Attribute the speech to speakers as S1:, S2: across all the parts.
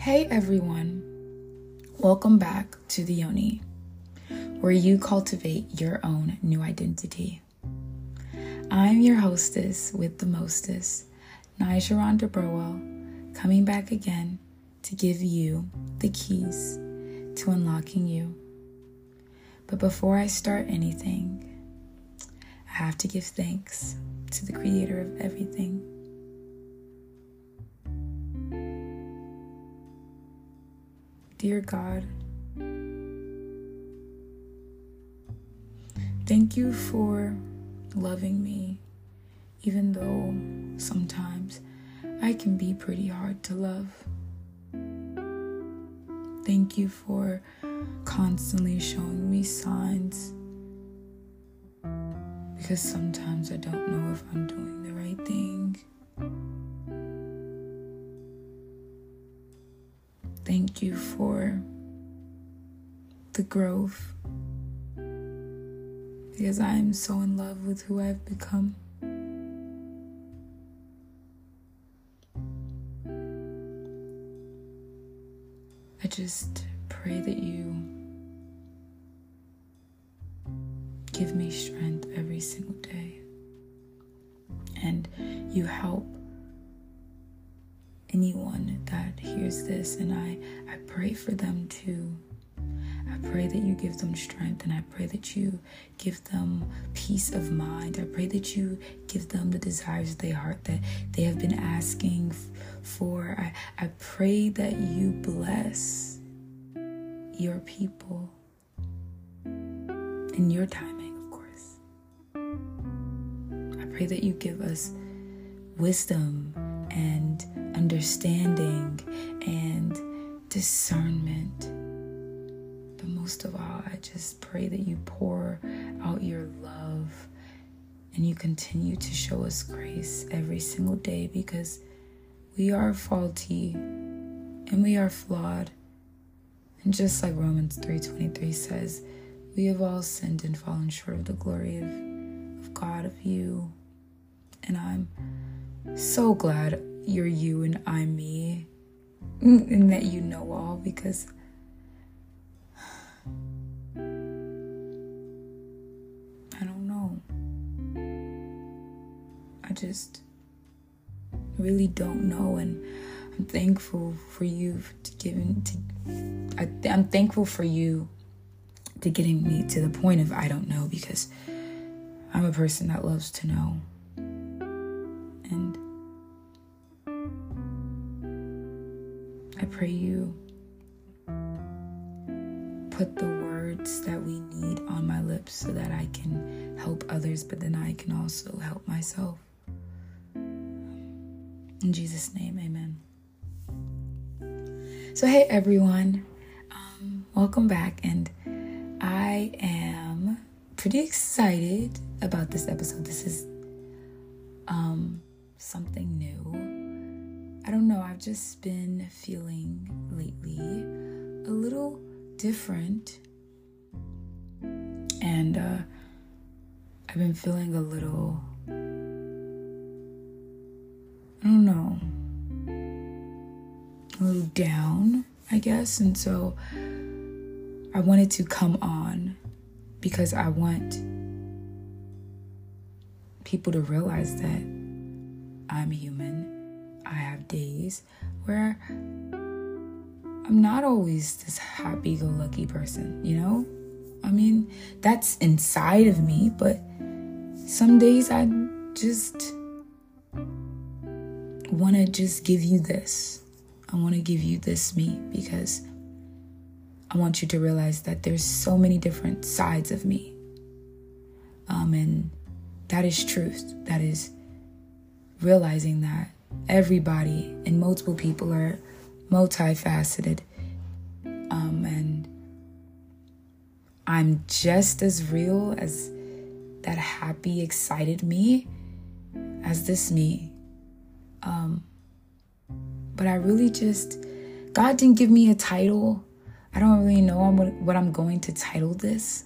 S1: Hey everyone, welcome back to the Yoni, where you cultivate your own new identity. I'm your hostess with the mostest, Nijaron Burwell, coming back again to give you the keys to unlocking you. But before I start anything, I have to give thanks to the creator of everything. Dear God, thank you for loving me, even though sometimes I can be pretty hard to love. Thank you for constantly showing me signs because sometimes I don't know if I'm doing the right thing. You for the growth because I am so in love with who I've become. I just pray that you give me strength every single day and you help anyone that hears this and I I pray for them too. I pray that you give them strength and I pray that you give them peace of mind. I pray that you give them the desires of their heart that they have been asking for. I, I pray that you bless your people in your timing, of course. I pray that you give us wisdom and understanding and discernment. But most of all, I just pray that you pour out your love and you continue to show us grace every single day because we are faulty and we are flawed. And just like Romans 3:23 says, we have all sinned and fallen short of the glory of, of God, of you. And I'm so glad you're you and I'm me, and that you know all because I don't know. I just really don't know, and I'm thankful for you to giving to. I, I'm thankful for you to getting me to the point of I don't know because I'm a person that loves to know. Pray you put the words that we need on my lips so that I can help others, but then I can also help myself. In Jesus' name, amen. So, hey everyone, um, welcome back. And I am pretty excited about this episode. This is um, something new. I don't know, I've just been feeling lately a little different. And uh, I've been feeling a little, I don't know, a little down, I guess. And so I wanted to come on because I want people to realize that I'm human. Days where I'm not always this happy go lucky person, you know? I mean, that's inside of me, but some days I just want to just give you this. I want to give you this me because I want you to realize that there's so many different sides of me. Um, and that is truth. That is realizing that everybody and multiple people are multifaceted. Um, and I'm just as real as that happy, excited me as this me. Um, but I really just, God didn't give me a title. I don't really know what I'm going to title this,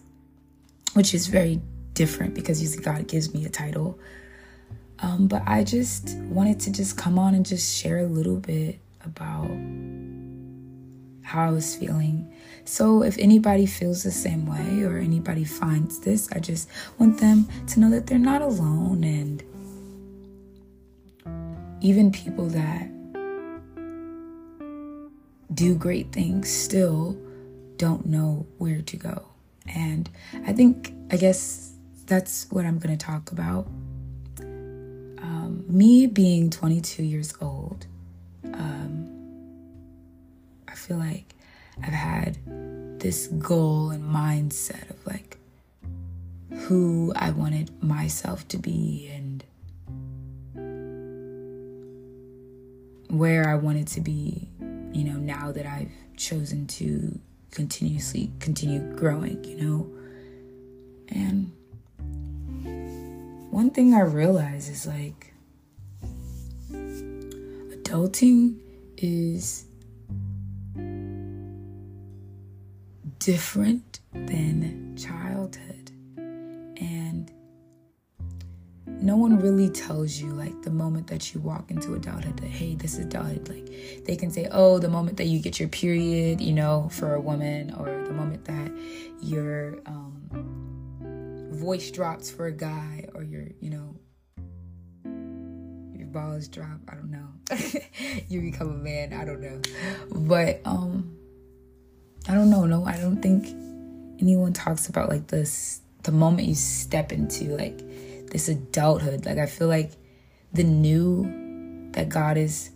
S1: which is very different because usually God gives me a title. Um, but I just wanted to just come on and just share a little bit about how I was feeling. So if anybody feels the same way or anybody finds this, I just want them to know that they're not alone and even people that do great things still don't know where to go. And I think, I guess that's what I'm going to talk about. Me being 22 years old, um, I feel like I've had this goal and mindset of like who I wanted myself to be and where I wanted to be, you know, now that I've chosen to continuously continue growing, you know. And one thing I realize is like adulting is different than childhood. And no one really tells you like the moment that you walk into adulthood that hey this is adulthood like they can say oh the moment that you get your period you know for a woman or the moment that your um, voice drops for a guy or your you know balls drop i don't know you become a man i don't know but um i don't know no i don't think anyone talks about like this the moment you step into like this adulthood. Like I feel like the new that God is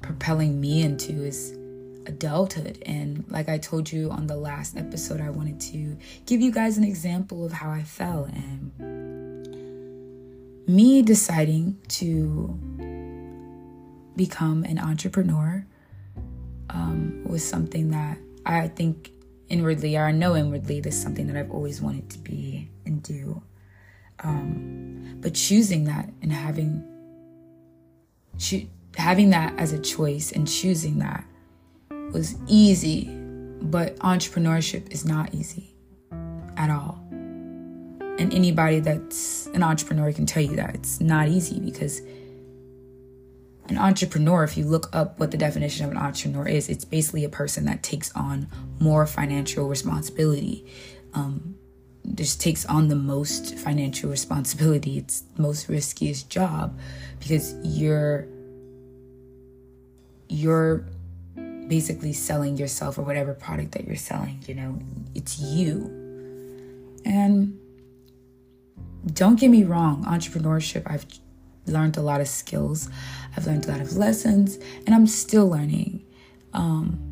S1: propelling me into is adulthood. And like I told you on the last episode, I wanted to give you guys an example of how I felt and me deciding to become an entrepreneur um, was something that I think inwardly, or I know inwardly, this is something that I've always wanted to be and do. Um, but choosing that and having cho- having that as a choice and choosing that was easy, but entrepreneurship is not easy at all. And anybody that's an entrepreneur can tell you that it's not easy because an entrepreneur, if you look up what the definition of an entrepreneur is, it's basically a person that takes on more financial responsibility. Um, just takes on the most financial responsibility. It's most riskiest job because you're you're basically selling yourself or whatever product that you're selling, you know, it's you. And don't get me wrong, entrepreneurship, I've learned a lot of skills, I've learned a lot of lessons, and I'm still learning. Um,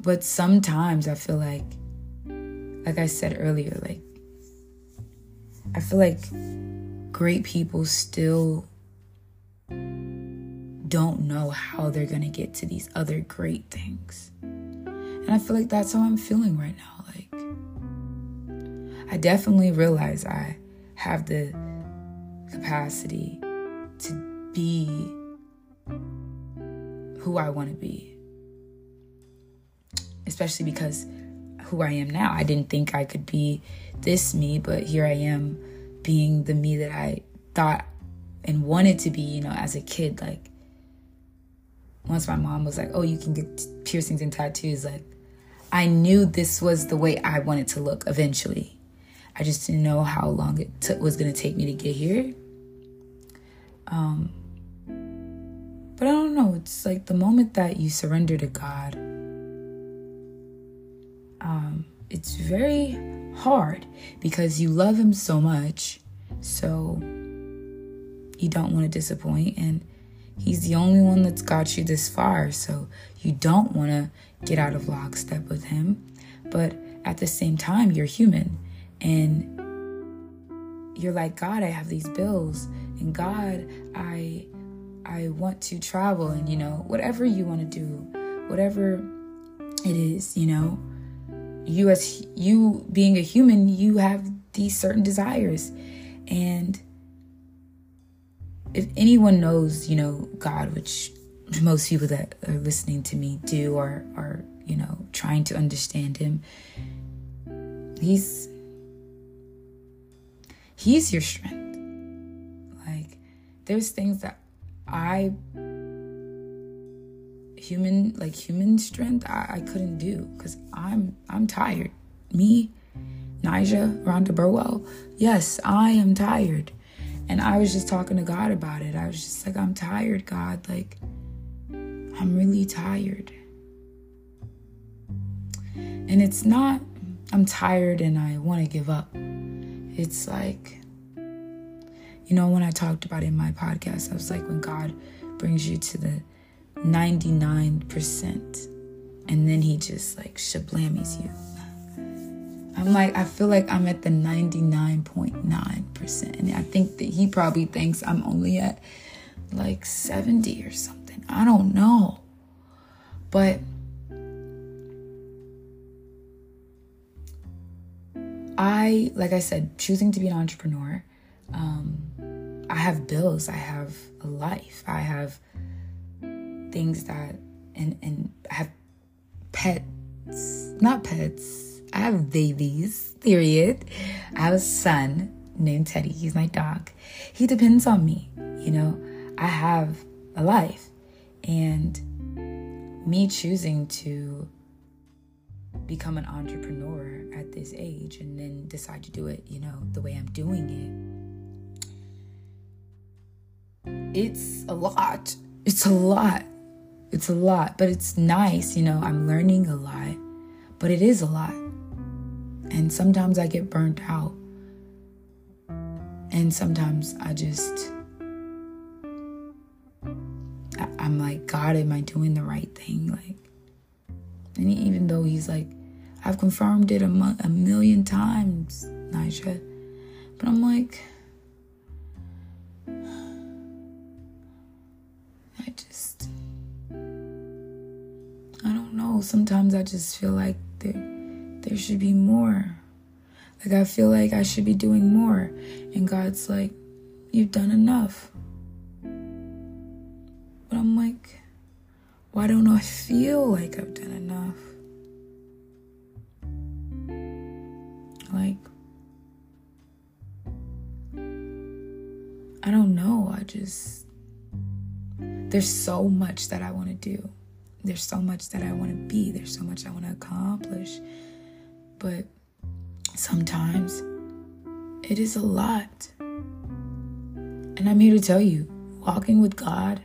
S1: but sometimes I feel like like I said earlier, like I feel like great people still don't know how they're to get to these other great things. And I feel like that's how I'm feeling right now. Like I definitely realize I have the capacity to be who I want to be. Especially because who I am now. I didn't think I could be this me, but here I am being the me that I thought and wanted to be, you know, as a kid. Like, once my mom was like, oh, you can get piercings and tattoos, like, I knew this was the way I wanted to look eventually. I just didn't know how long it was going to take me to get here. Um, but I don't know. It's like the moment that you surrender to God um, it's very hard because you love him so much. So you don't want to disappoint. And he's the only one that's got you this far. So you don't want to get out of lockstep with him. But at the same time, you're human. And you're like, God, I have these bills. And God, I. I want to travel and you know whatever you want to do whatever it is you know you as you being a human you have these certain desires and if anyone knows you know god which most people that are listening to me do or are you know trying to understand him he's he's your strength like there's things that i human like human strength I, I couldn't do because I'm I'm tired. Me, Nija, Rhonda Burwell, yes, I am tired. And I was just talking to God about it. I was just like, I'm tired, God. Like, I'm really tired. And it's not, I'm tired and I want to give up. It's like, you know, when I talked about it in my podcast, I was like, when God brings you to the 99%, and then He just like shablamies you. I'm like, I feel like I'm at the 99.9%. And I think that He probably thinks I'm only at like 70 or something. I don't know. But I, like I said, choosing to be an entrepreneur, um, I have bills, I have a life, I have things that, and, and I have pets, not pets, I have babies, period. I have a son named Teddy, he's my dog. He depends on me, you know, I have a life. And me choosing to become an entrepreneur at this age and then decide to do it, you know, the way I'm doing it. It's a lot. It's a lot. It's a lot, but it's nice, you know, I'm learning a lot, but it is a lot. And sometimes I get burnt out. And sometimes I just I'm like, God, am I doing the right thing? Like, and even though he's like, I've confirmed it a, mo- a million times, Nija, but I'm like, I just, I don't know. Sometimes I just feel like there, there should be more. Like I feel like I should be doing more, and God's like, you've done enough. But I'm like, why don't I feel like I've done enough? Like, I don't know. I just, there's so much that I want to do. There's so much that I want to be. There's so much I want to accomplish. But sometimes it is a lot. And I'm here to tell you walking with God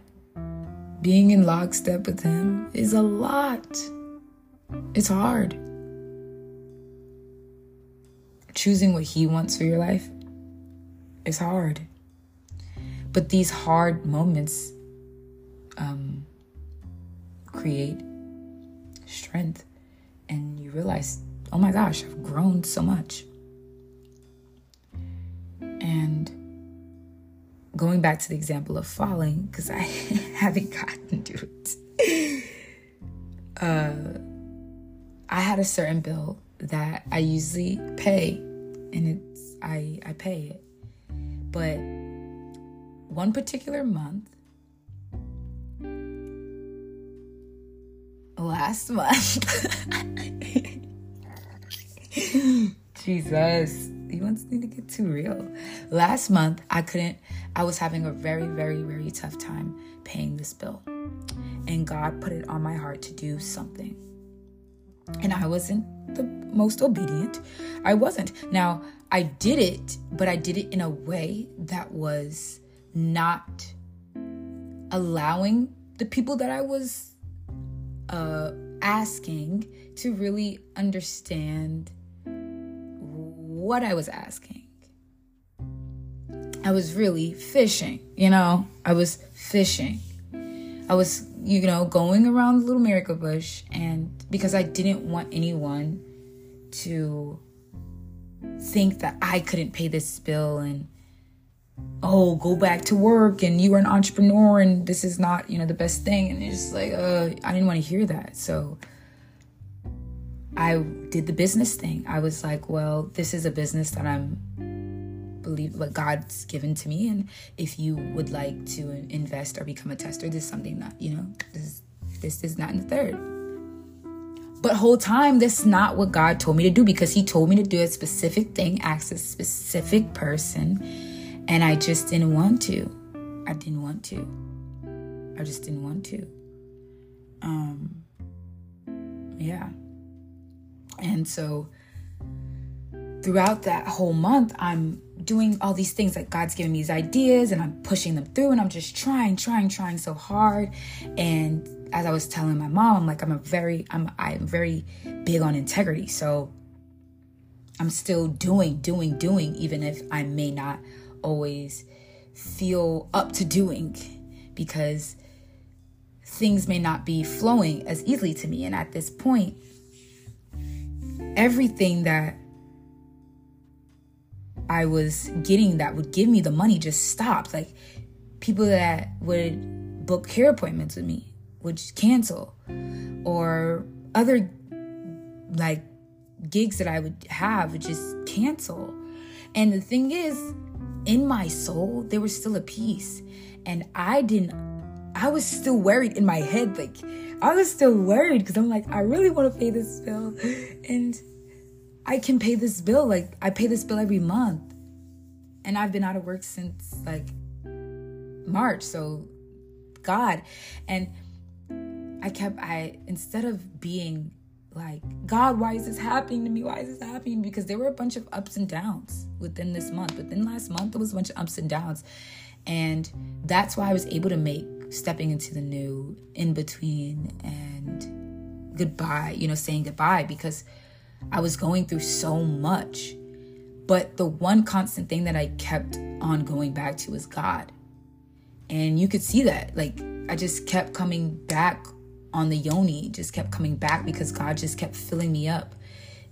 S1: being in lockstep with Him is a lot. It's hard. Choosing what He wants for your life is hard. But these hard moments um, create strength, and you realize, oh my gosh, I've grown so much. And going back to the example of falling, because I haven't gotten to it. Uh, I had a certain bill that I usually pay, and it's I I pay it, but one particular month, last month, Jesus he wants me to get too real. Last month, I couldn't, I was having a very, very, very tough time paying this bill. And God put it on my heart to do something. And I wasn't the most obedient. I wasn't. Now, I did it, but I did it in a way that was not allowing the people that I was uh, asking to really understand what I was asking. I was really fishing, you know, I was fishing. I was, you know, going around the little miracle bush, and because I didn't want anyone to think that I couldn't pay this bill and oh, go back to work and you are an entrepreneur and this is not, you know, the best thing. And it's just like, uh, I didn't want to hear that. So I did the business thing. I was like, well, this is a business that I'm believe what God's given to me, and if you would like to invest or become a tester, this is something that you know this this is not in the third. But whole time, that's not what God told me to do because He told me to do a specific thing, ask a specific person, and I just didn't want to. I didn't want to. I just didn't want to. Um, yeah. And so throughout that whole month, I'm doing all these things like God's giving me these ideas and I'm pushing them through and I'm just trying, trying, trying so hard. And as I was telling my mom, I'm like, I'm a very, I'm, I'm very big on integrity. So I'm still doing, doing, doing, even if I may not always feel up to doing because things may not be flowing as easily to me. And at this point, everything that I was getting that would give me the money just stopped. Like people that would book care appointments with me would just cancel, or other like gigs that I would have would just cancel. And the thing is, in my soul, there was still a peace. And I didn't, I was still worried in my head. Like, I was still worried because I'm like, I really want to pay this bill. And I can pay this bill. Like I pay this bill every month. And I've been out of work since like March. So God. And I kept I instead of being like, God, why is this happening to me? Why is this happening? Because there were a bunch of ups and downs within this month. Within last month, there was a bunch of ups and downs. And that's why I was able to make stepping into the new in between and goodbye, you know, saying goodbye because I was going through so much. But the one constant thing that I kept on going back to was God. And you could see that. Like, I just kept coming back on the yoni, just kept coming back because God just kept filling me up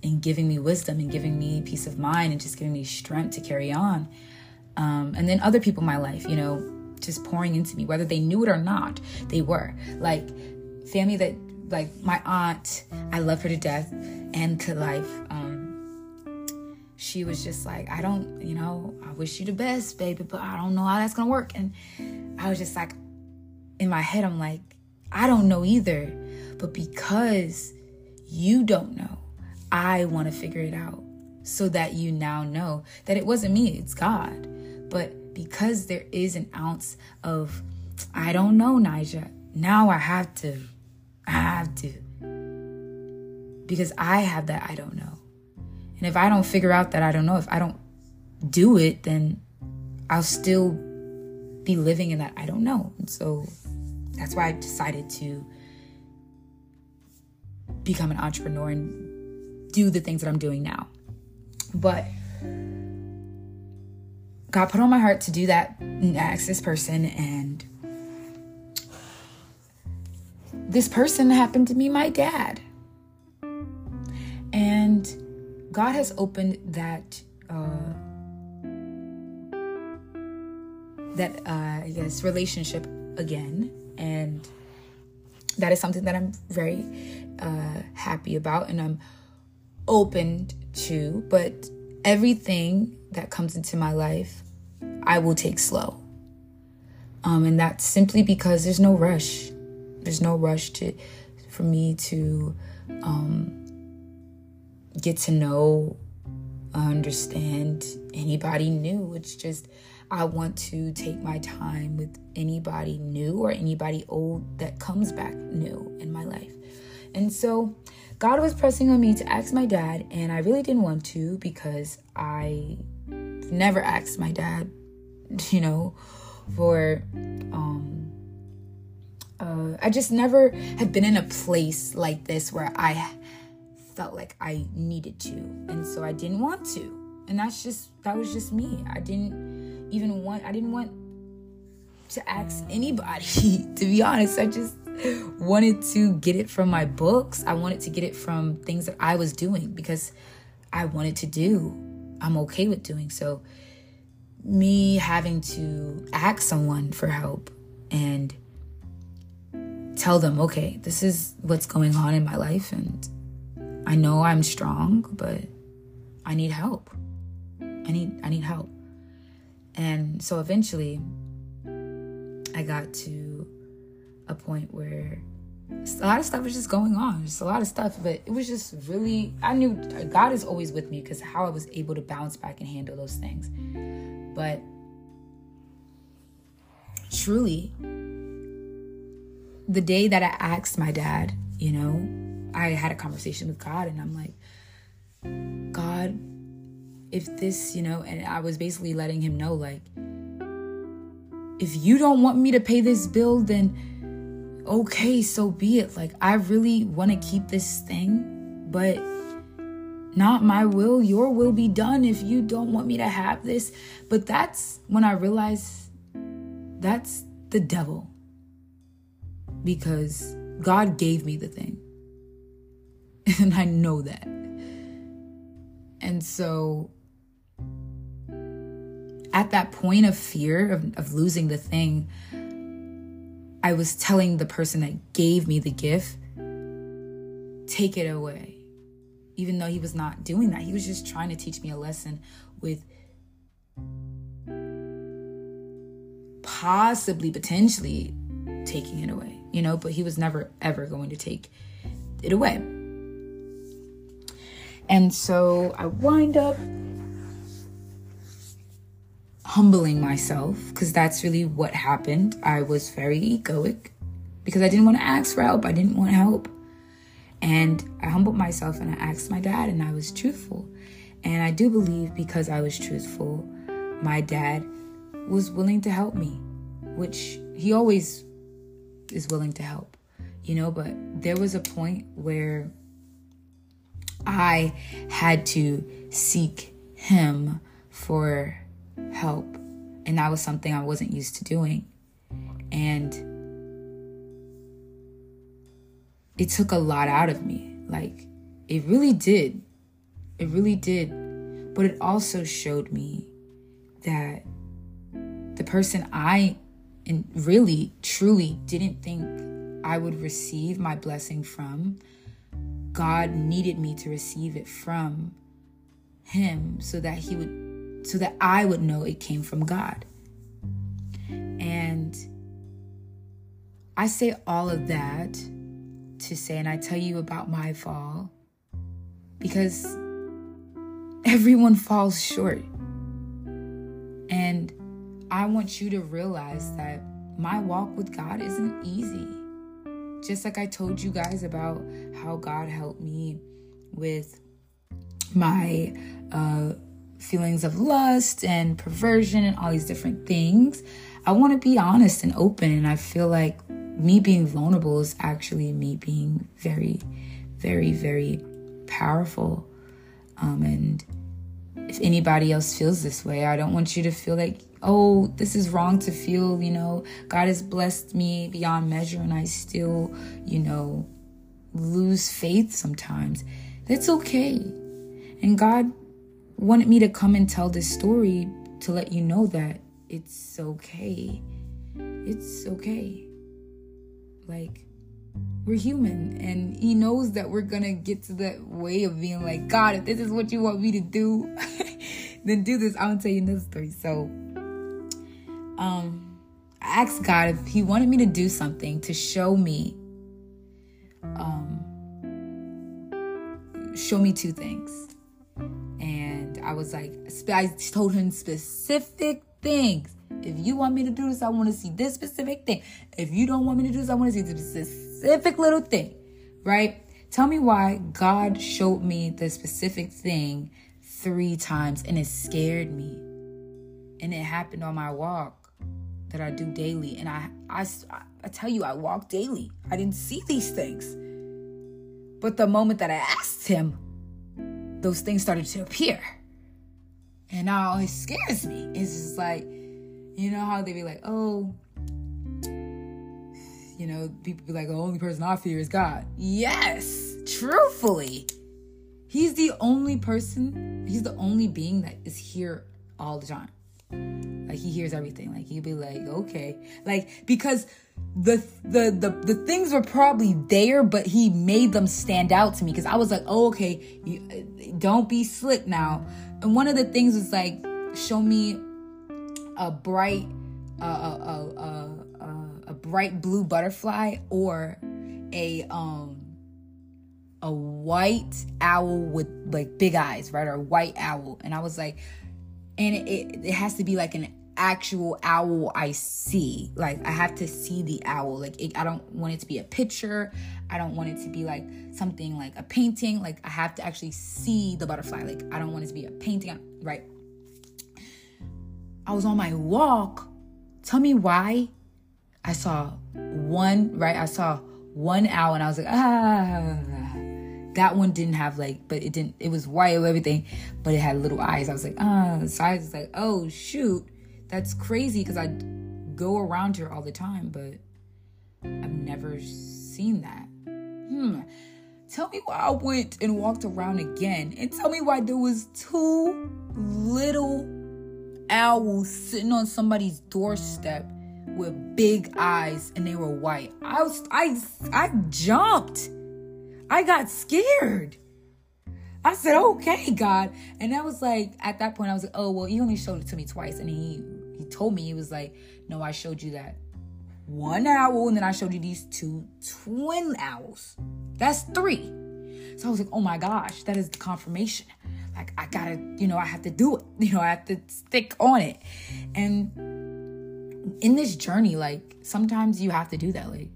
S1: and giving me wisdom and giving me peace of mind and just giving me strength to carry on. Um, and then other people in my life, you know, just pouring into me, whether they knew it or not, they were. Like, family that, like, my aunt, I love her to death and to life. Um, she was just like, I don't, you know, I wish you the best, baby, but I don't know how that's gonna work. And I was just like, in my head, I'm like, I don't know either. But because you don't know, I wanna figure it out so that you now know that it wasn't me, it's God. But because there is an ounce of, I don't know, Nija, now I have to, I have to because I have that I don't know. And if I don't figure out that I don't know, if I don't do it, then I'll still be living in that I don't know. And so that's why I decided to become an entrepreneur and do the things that I'm doing now. But God put on my heart to do that ask this person, and this person happened to be my dad. And God has opened that uh, that uh, I guess relationship again, and that is something that I'm very uh, happy about, and I'm open to. But everything that comes into my life, I will take slow, um, and that's simply because there's no rush. There's no rush to for me to. Um, get to know, understand anybody new. It's just, I want to take my time with anybody new or anybody old that comes back new in my life. And so God was pressing on me to ask my dad, and I really didn't want to because I never asked my dad, you know, for um uh I just never have been in a place like this where I felt like I needed to. And so I didn't want to. And that's just, that was just me. I didn't even want, I didn't want to ask anybody, to be honest. I just wanted to get it from my books. I wanted to get it from things that I was doing because I wanted to do. I'm okay with doing. So, me having to ask someone for help and tell them, okay, this is what's going on in my life, and I know I'm strong, but I need help. I need I need help. And so eventually I got to a point where a lot of stuff was just going on. Just a lot of stuff, but it was just really I knew God is always with me because how I was able to bounce back and handle those things. But truly the day that I asked my dad, you know, I had a conversation with God and I'm like, God, if this, you know, and I was basically letting him know, like, if you don't want me to pay this bill, then okay, so be it. Like, I really want to keep this thing, but not my will, your will be done if you don't want me to have this. But that's when I realized that's the devil because God gave me the thing. And I know that. And so at that point of fear of, of losing the thing, I was telling the person that gave me the gift, take it away. Even though he was not doing that, he was just trying to teach me a lesson with possibly, potentially taking it away, you know, but he was never ever going to take it away. And so I wind up humbling myself because that's really what happened. I was very egoic because I didn't want to ask for help. I didn't want help. And I humbled myself and I asked my dad and I was truthful. And I do believe because I was truthful, my dad was willing to help me, which he always is willing to help, you know. But there was a point where I had to seek him for help, and that was something I wasn't used to doing. And it took a lot out of me. Like, it really did. It really did. But it also showed me that the person I and really truly didn't think I would receive my blessing from, God needed me to receive it from him so that he would so that I would know it came from God. And I say all of that to say and I tell you about my fall because everyone falls short. I want you to realize that my walk with God isn't easy. Just like I told you guys about how God helped me with my uh, feelings of lust and perversion and all these different things, I want to be honest and open. And I feel like me being vulnerable is actually me being very, very, very powerful. Um, and if anybody else feels this way, I don't want you to feel like oh, this is wrong to feel, you know, God has blessed me beyond measure and I still, you know, lose faith sometimes. That's okay. And God wanted me to come and tell this story to let you know that it's okay. It's okay. Like, we're human and he knows that we're gonna get to that way of being like god if this is what you want me to do then do this i'm gonna tell you another story so um, I asked God if He wanted me to do something to show me, um, show me two things. And I was like, I told him specific things. If you want me to do this, I want to see this specific thing. If you don't want me to do this, I want to see this specific little thing, right? Tell me why God showed me the specific thing three times and it scared me. And it happened on my walk that I do daily. And I, I, I tell you, I walk daily. I didn't see these things. But the moment that I asked him, those things started to appear. And now it scares me. It's just like, you know how they be like, oh, you know, people be like, the only person I fear is God. Yes, truthfully. He's the only person, he's the only being that is here all the time. Like he hears everything. Like he'd be like, okay, like because the the the the things were probably there, but he made them stand out to me because I was like, oh, okay, you, don't be slick now. And one of the things was like, show me a bright, uh, a, a, a, a bright blue butterfly or a um a white owl with like big eyes, right? Or a white owl. And I was like, and it, it has to be like an actual owl I see. Like I have to see the owl. Like it, I don't want it to be a picture. I don't want it to be like something like a painting. Like I have to actually see the butterfly. Like I don't want it to be a painting. Right. I was on my walk. Tell me why. I saw one. Right. I saw one owl, and I was like, ah. That one didn't have like, but it didn't. It was white or everything, but it had little eyes. I was like, ah. So I was like, oh shoot that's crazy because I go around here all the time, but I've never seen that. Hmm. Tell me why I went and walked around again, and tell me why there was two little owls sitting on somebody's doorstep with big eyes, and they were white. I was, I, I jumped. I got scared. I said, okay, God. And I was like, at that point, I was like, oh, well, you only showed it to me twice. And he he told me he was like, "No, I showed you that one owl, and then I showed you these two twin owls. That's three. So I was like, "Oh my gosh, that is the confirmation." Like I gotta, you know, I have to do it. You know, I have to stick on it. And in this journey, like sometimes you have to do that. Like,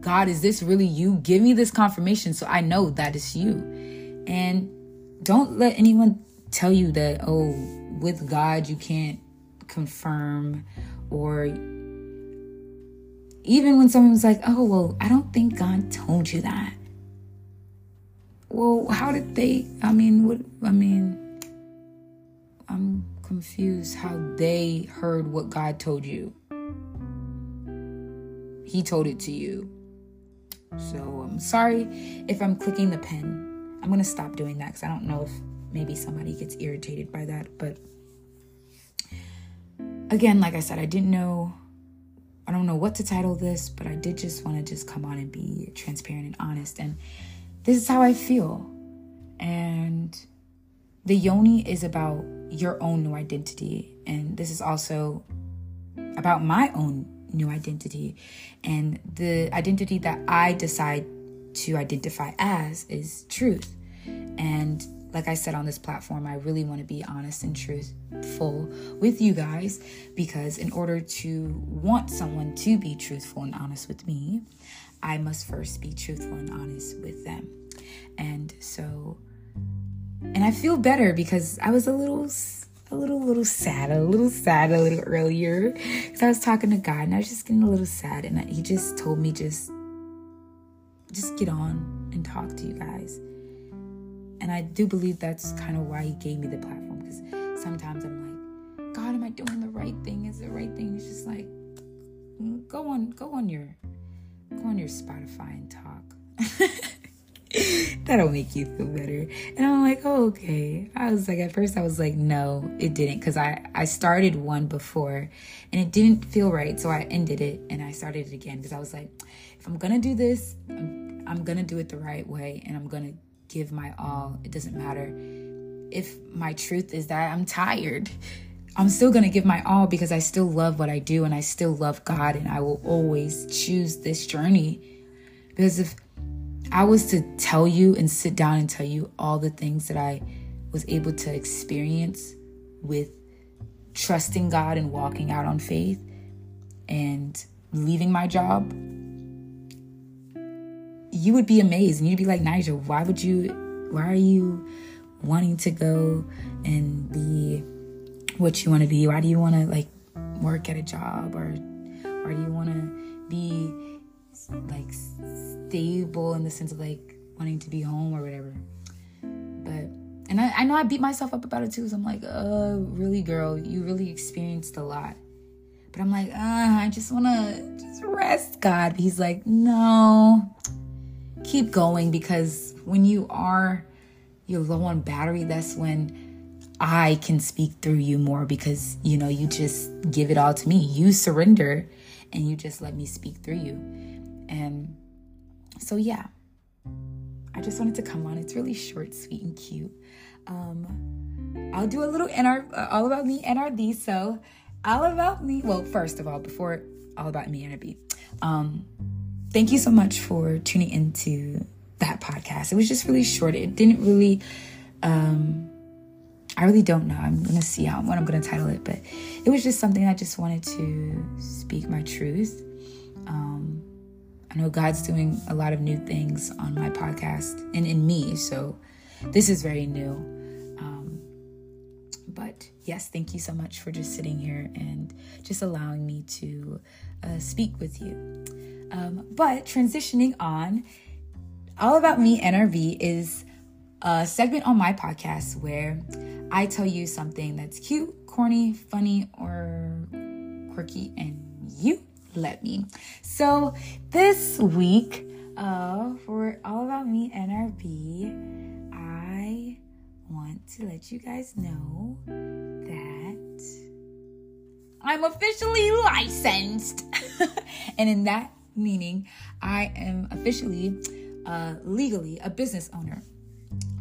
S1: God, is this really you? Give me this confirmation so I know that it's you. And don't let anyone tell you that, oh, with God you can't confirm or even when someone was like, oh, well, I don't think God told you that. Well, how did they? I mean, what? I mean, I'm confused how they heard what God told you. He told it to you. So I'm sorry if I'm clicking the pen. I'm going to stop doing that because I don't know if maybe somebody gets irritated by that. But again, like I said, I didn't know, I don't know what to title this, but I did just want to just come on and be transparent and honest. And this is how I feel. And the yoni is about your own new identity. And this is also about my own new identity. And the identity that I decide to identify as is truth. And like I said on this platform, I really want to be honest and truthful with you guys because, in order to want someone to be truthful and honest with me, I must first be truthful and honest with them. And so, and I feel better because I was a little, a little, little sad, a little sad a little earlier because I was talking to God and I was just getting a little sad, and He just told me just, just get on and talk to you guys and I do believe that's kind of why he gave me the platform because sometimes I'm like, God, am I doing the right thing? Is the right thing? It's just like, mm, go on, go on your, go on your Spotify and talk. That'll make you feel better. And I'm like, oh, okay. I was like, at first, I was like, no, it didn't, because I I started one before, and it didn't feel right, so I ended it and I started it again because I was like, if I'm gonna do this, I'm, I'm gonna do it the right way, and I'm gonna give my all. It doesn't matter if my truth is that I'm tired. I'm still going to give my all because I still love what I do and I still love God and I will always choose this journey. Because if I was to tell you and sit down and tell you all the things that I was able to experience with trusting God and walking out on faith and leaving my job, you would be amazed and you'd be like, Nija, why would you, why are you wanting to go and be what you want to be? Why do you want to like work at a job or why do you want to be like stable in the sense of like wanting to be home or whatever? But, and I, I know I beat myself up about it too. So I'm like, uh, really, girl, you really experienced a lot. But I'm like, uh, I just want to just rest, God. He's like, no, keep going because when you are you're low on battery, that's when I can speak through you more because you know you just give it all to me. You surrender and you just let me speak through you. And so yeah. I just wanted to come on. It's really short, sweet, and cute. Um, I'll do a little NR, uh, all about me NRD. So, all about me. Well, first of all, before all about me NRD, um, thank you so much for tuning into that podcast. It was just really short. It didn't really, um, I really don't know. I'm gonna see how what I'm gonna title it, but it was just something I just wanted to speak my truth. Um, I know God's doing a lot of new things on my podcast and in me, so this is very new. Um, but yes, thank you so much for just sitting here and just allowing me to uh, speak with you. Um, but transitioning on, All About Me NRV is a segment on my podcast where I tell you something that's cute, corny, funny, or quirky, and you let me. So this week, uh, for All About Me NRV, I want to let you guys know that I'm officially licensed. and in that meaning, I am officially, uh, legally a business owner.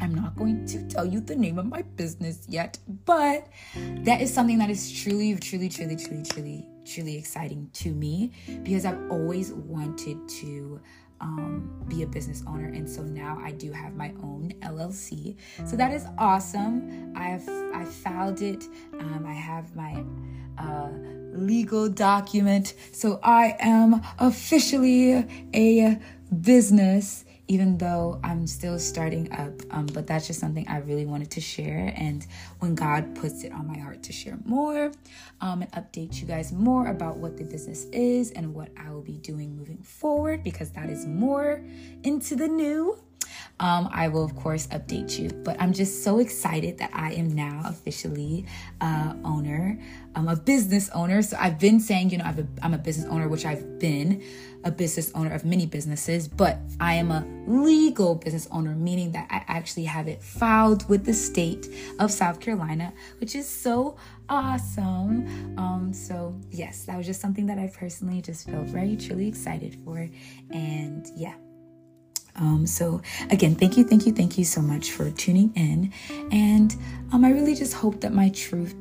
S1: I'm not going to tell you the name of my business yet, but that is something that is truly, truly, truly, truly, truly, truly exciting to me because I've always wanted to um, be a business owner, and so now I do have my own LLC. So that is awesome. I've I filed it. Um, I have my uh, legal document, so I am officially a business even though I'm still starting up. Um, but that's just something I really wanted to share. And when God puts it on my heart to share more um, and update you guys more about what the business is and what I will be doing moving forward, because that is more into the new. Um, I will, of course, update you. But I'm just so excited that I am now officially uh, owner. I'm a business owner. So I've been saying, you know, I'm a business owner, which I've been a business owner of many businesses, but I am a legal business owner, meaning that I actually have it filed with the state of South Carolina, which is so awesome. Um, so yes, that was just something that I personally just felt very truly excited for. And yeah. Um, so again, thank you, thank you, thank you so much for tuning in. And um, I really just hope that my truth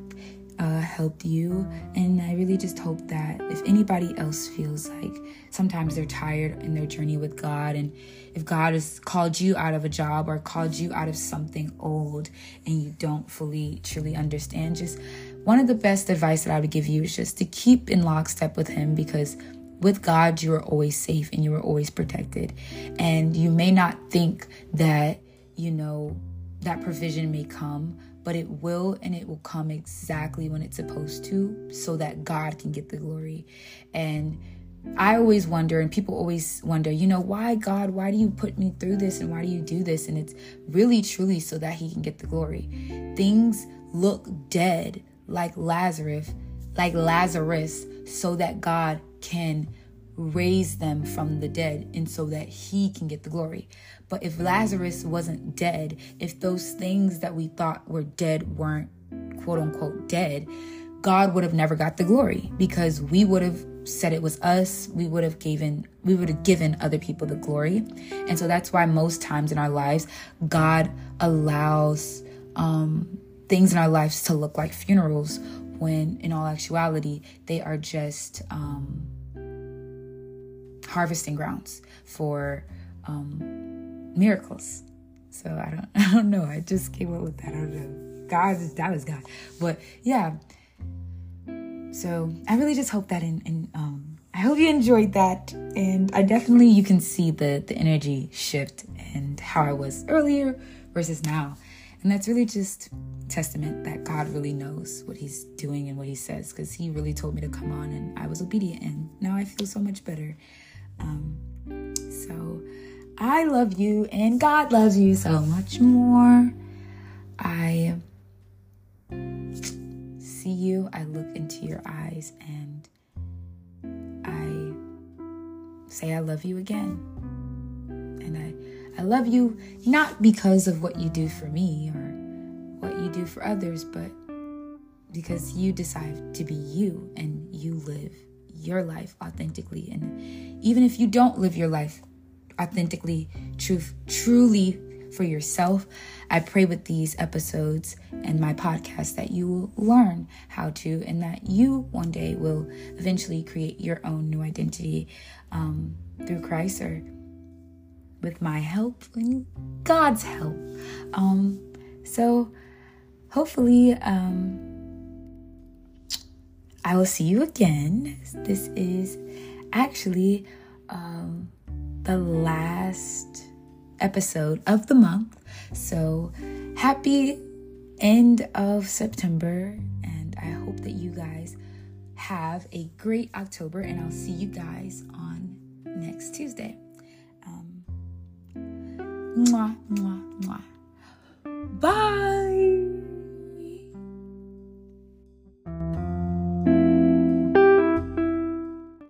S1: uh, helped you. And I really just hope that if anybody else feels like sometimes they're tired in their journey with God, and if God has called you out of a job or called you out of something old and you don't fully, truly understand, just one of the best advice that I would give you is just to keep in lockstep with Him because with God, you are always safe and you are always protected. And you may not think that, you know, that provision may come, but it will and it will come exactly when it's supposed to so that God can get the glory. And I always wonder, and people always wonder, you know, why God, why do you put me through this and why do you do this? And it's really, truly so that He can get the glory. Things look dead like Lazarus, like Lazarus, so that God can raise them from the dead and so that He can get the glory. But if Lazarus wasn't dead, if those things that we thought were dead weren't quote unquote dead, God would have never got the glory because we would have said it was us we would have given we would have given other people the glory and so that's why most times in our lives god allows um, things in our lives to look like funerals when in all actuality they are just um, harvesting grounds for um, miracles. So I don't I don't know. I just came up with that. I don't know. God that was God. But yeah. So I really just hope that in, in um I hope you enjoyed that. And I definitely you can see the the energy shift and how I was earlier versus now. And that's really just testament that God really knows what he's doing and what he says because he really told me to come on and I was obedient and now I feel so much better. Um so I love you and God loves you so much more. I see you, I look into your eyes, and I say, I love you again. And I, I love you not because of what you do for me or what you do for others, but because you decide to be you and you live your life authentically. And even if you don't live your life authentically, truth, truly for yourself. I pray with these episodes and my podcast that you will learn how to, and that you one day will eventually create your own new identity um, through Christ or with my help and God's help. Um, so hopefully, um, I will see you again. This is actually um, the last episode of the month. So, happy end of September, and I hope that you guys have a great October, and I'll see you guys on next Tuesday. Um, mwah, mwah, mwah. Bye.